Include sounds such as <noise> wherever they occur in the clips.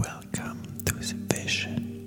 Welcome to the Vizzion.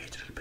800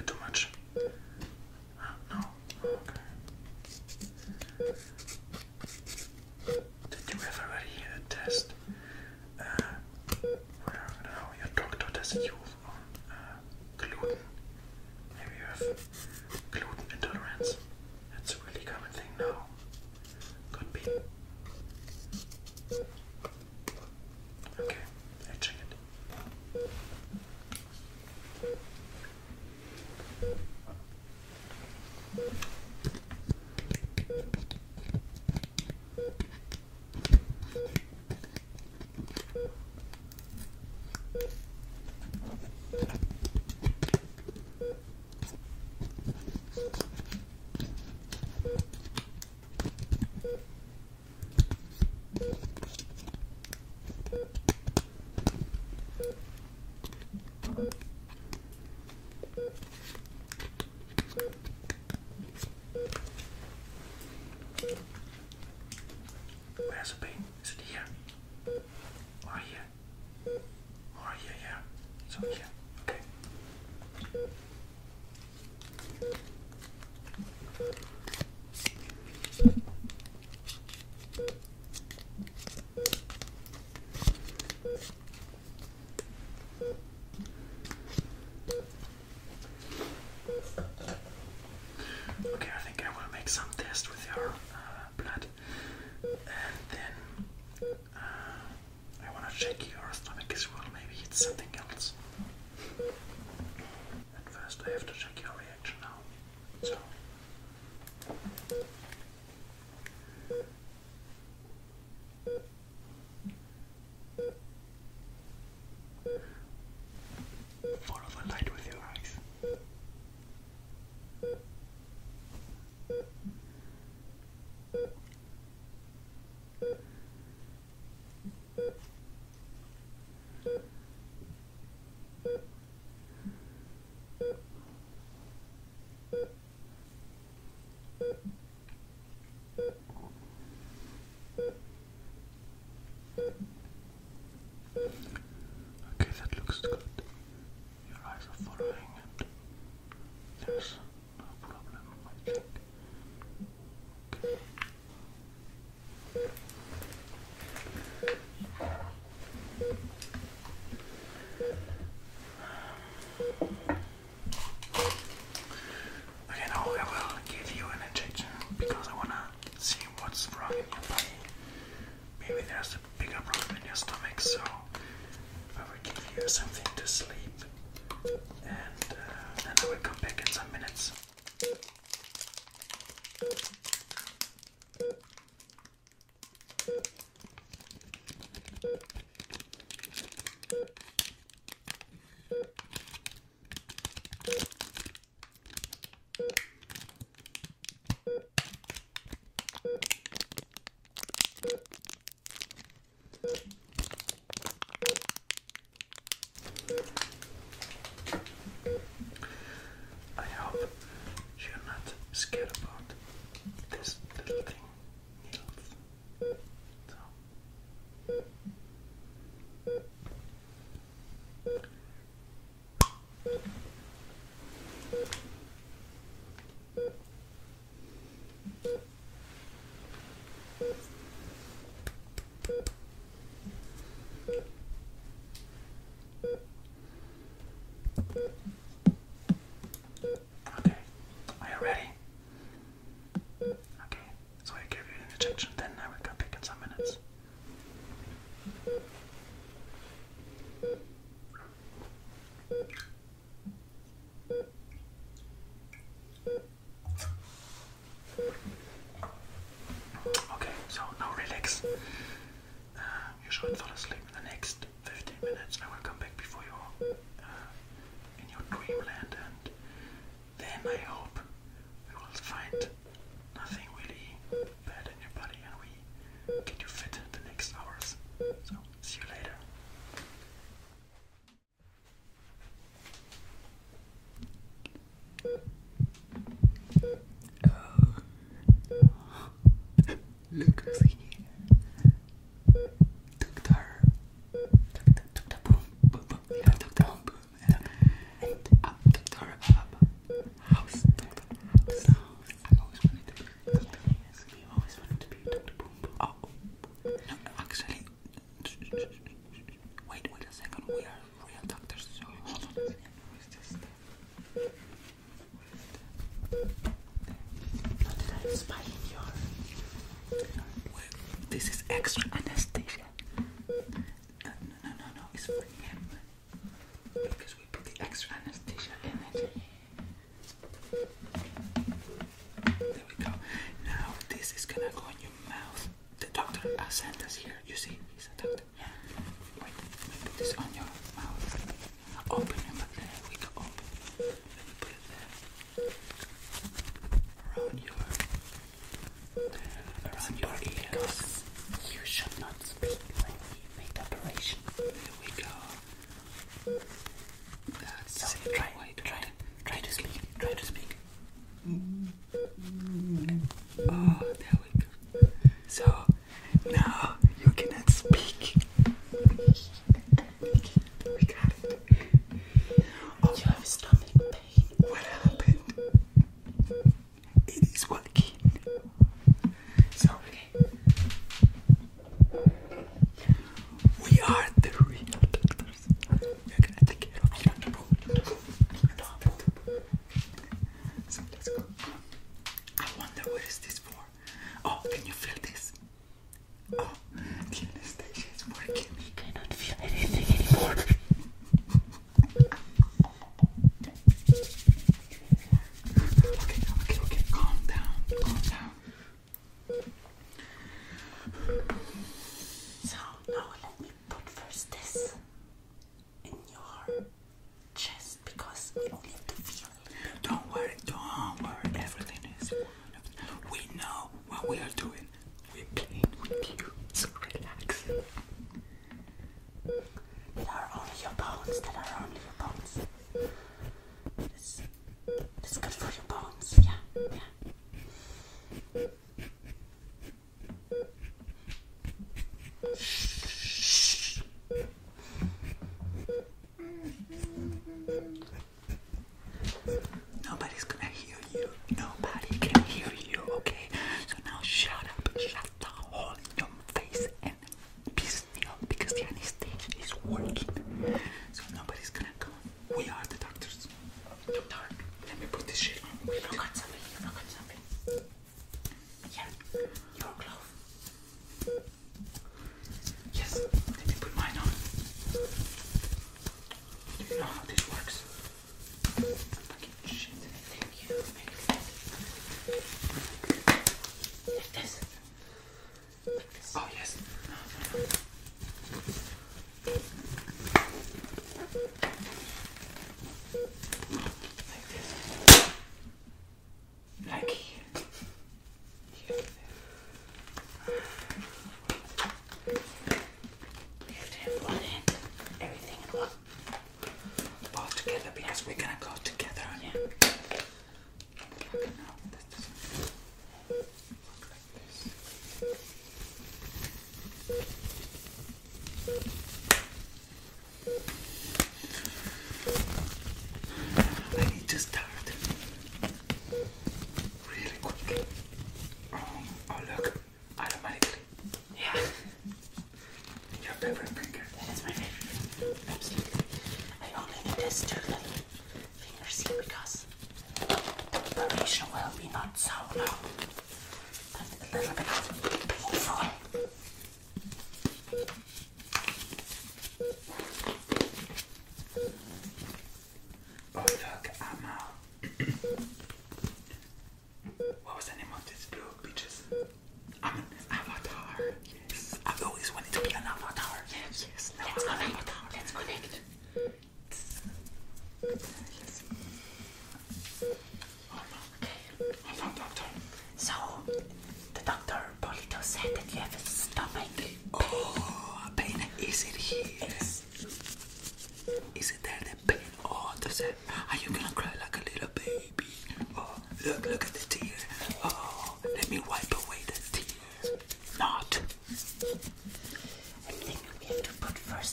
is by your. This is extra anesthesia. No, no, no, no, it's for him. Because we put the extra anesthesia in it. There we go. Now, this is gonna go in your mouth. The doctor has sent us here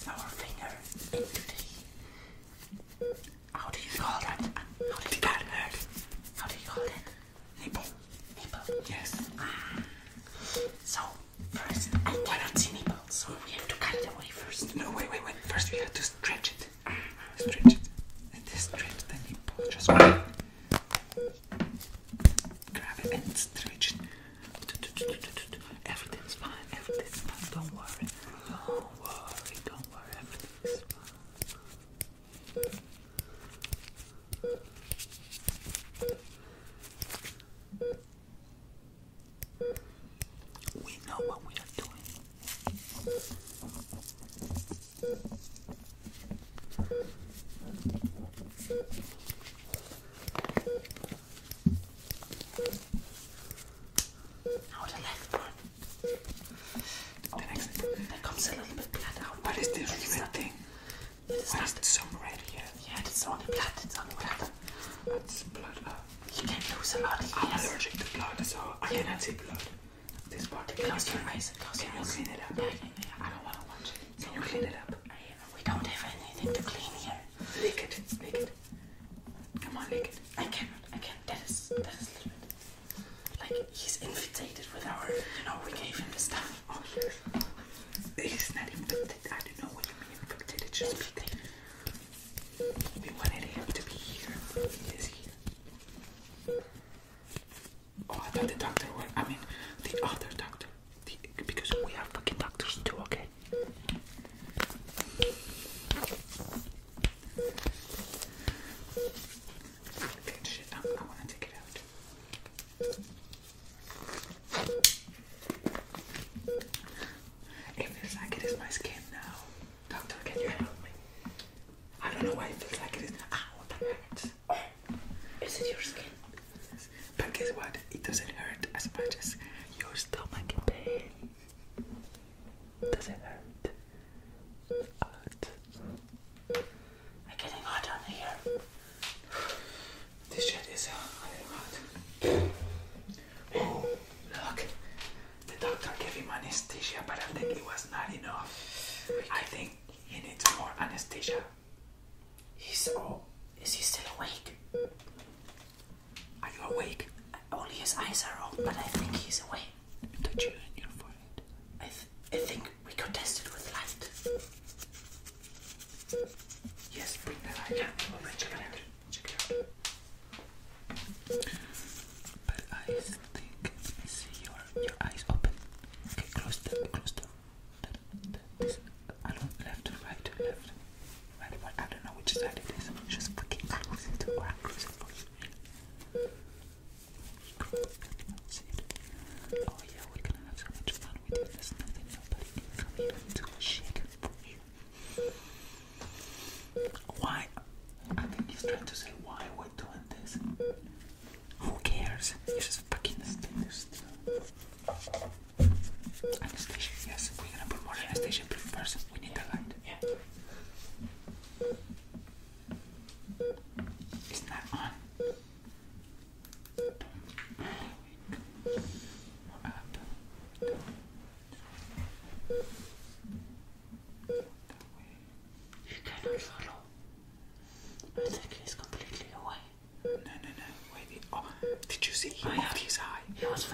press our finger into the just be there. We wanted him to be here. Just like this. Just fucking close to where I'm close. completely away. No, no, no. Wait. Oh, did you see him? Oh, yeah. his eye. He was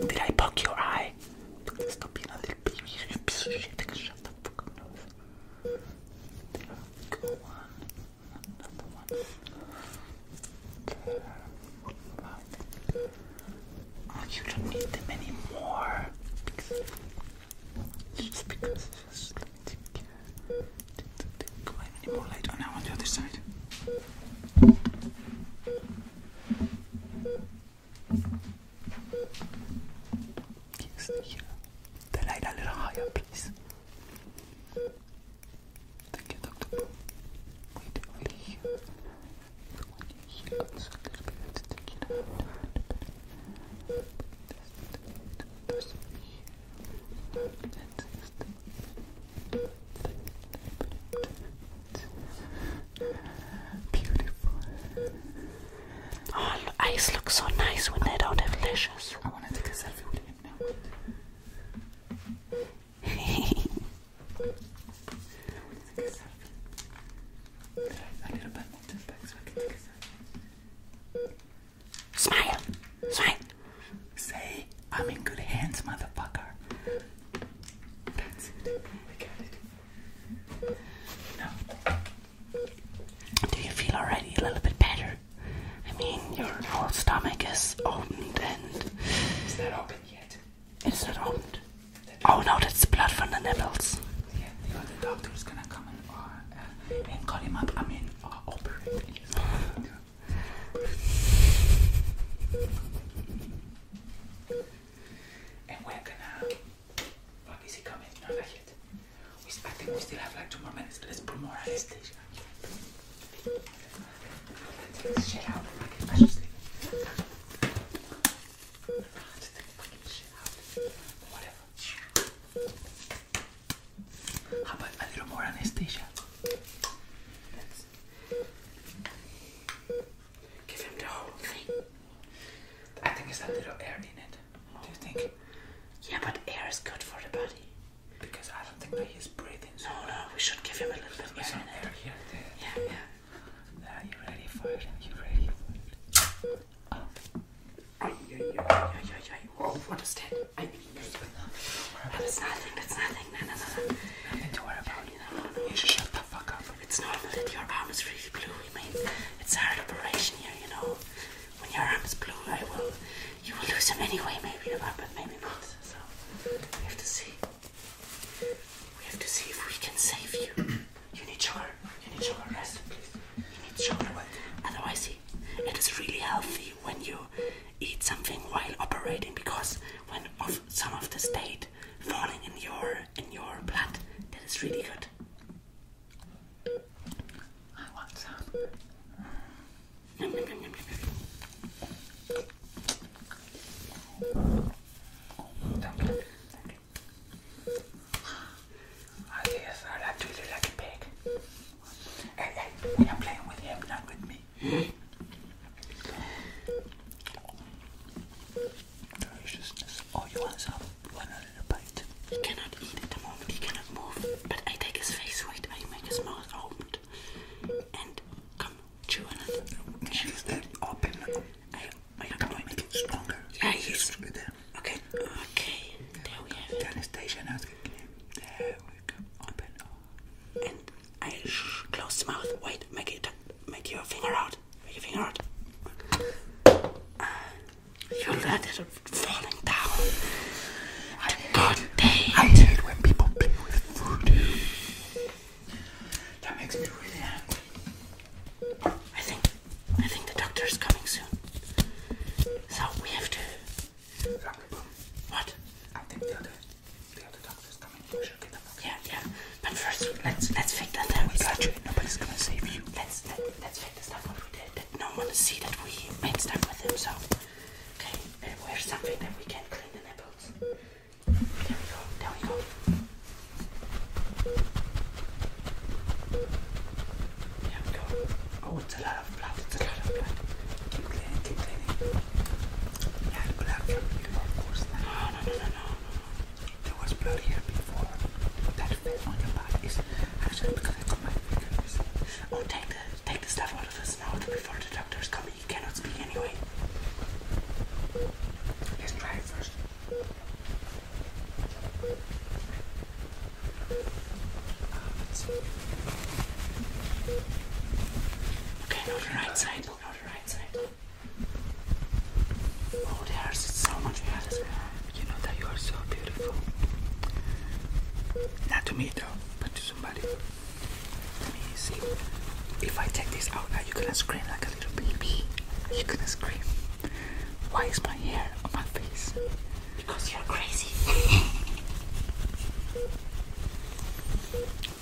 did I that open. stay Not to me though, but to somebody. Let me see. If I take this out now, you're gonna scream like a little baby. You're gonna scream. Why is my hair on my face? Because you're crazy. <laughs>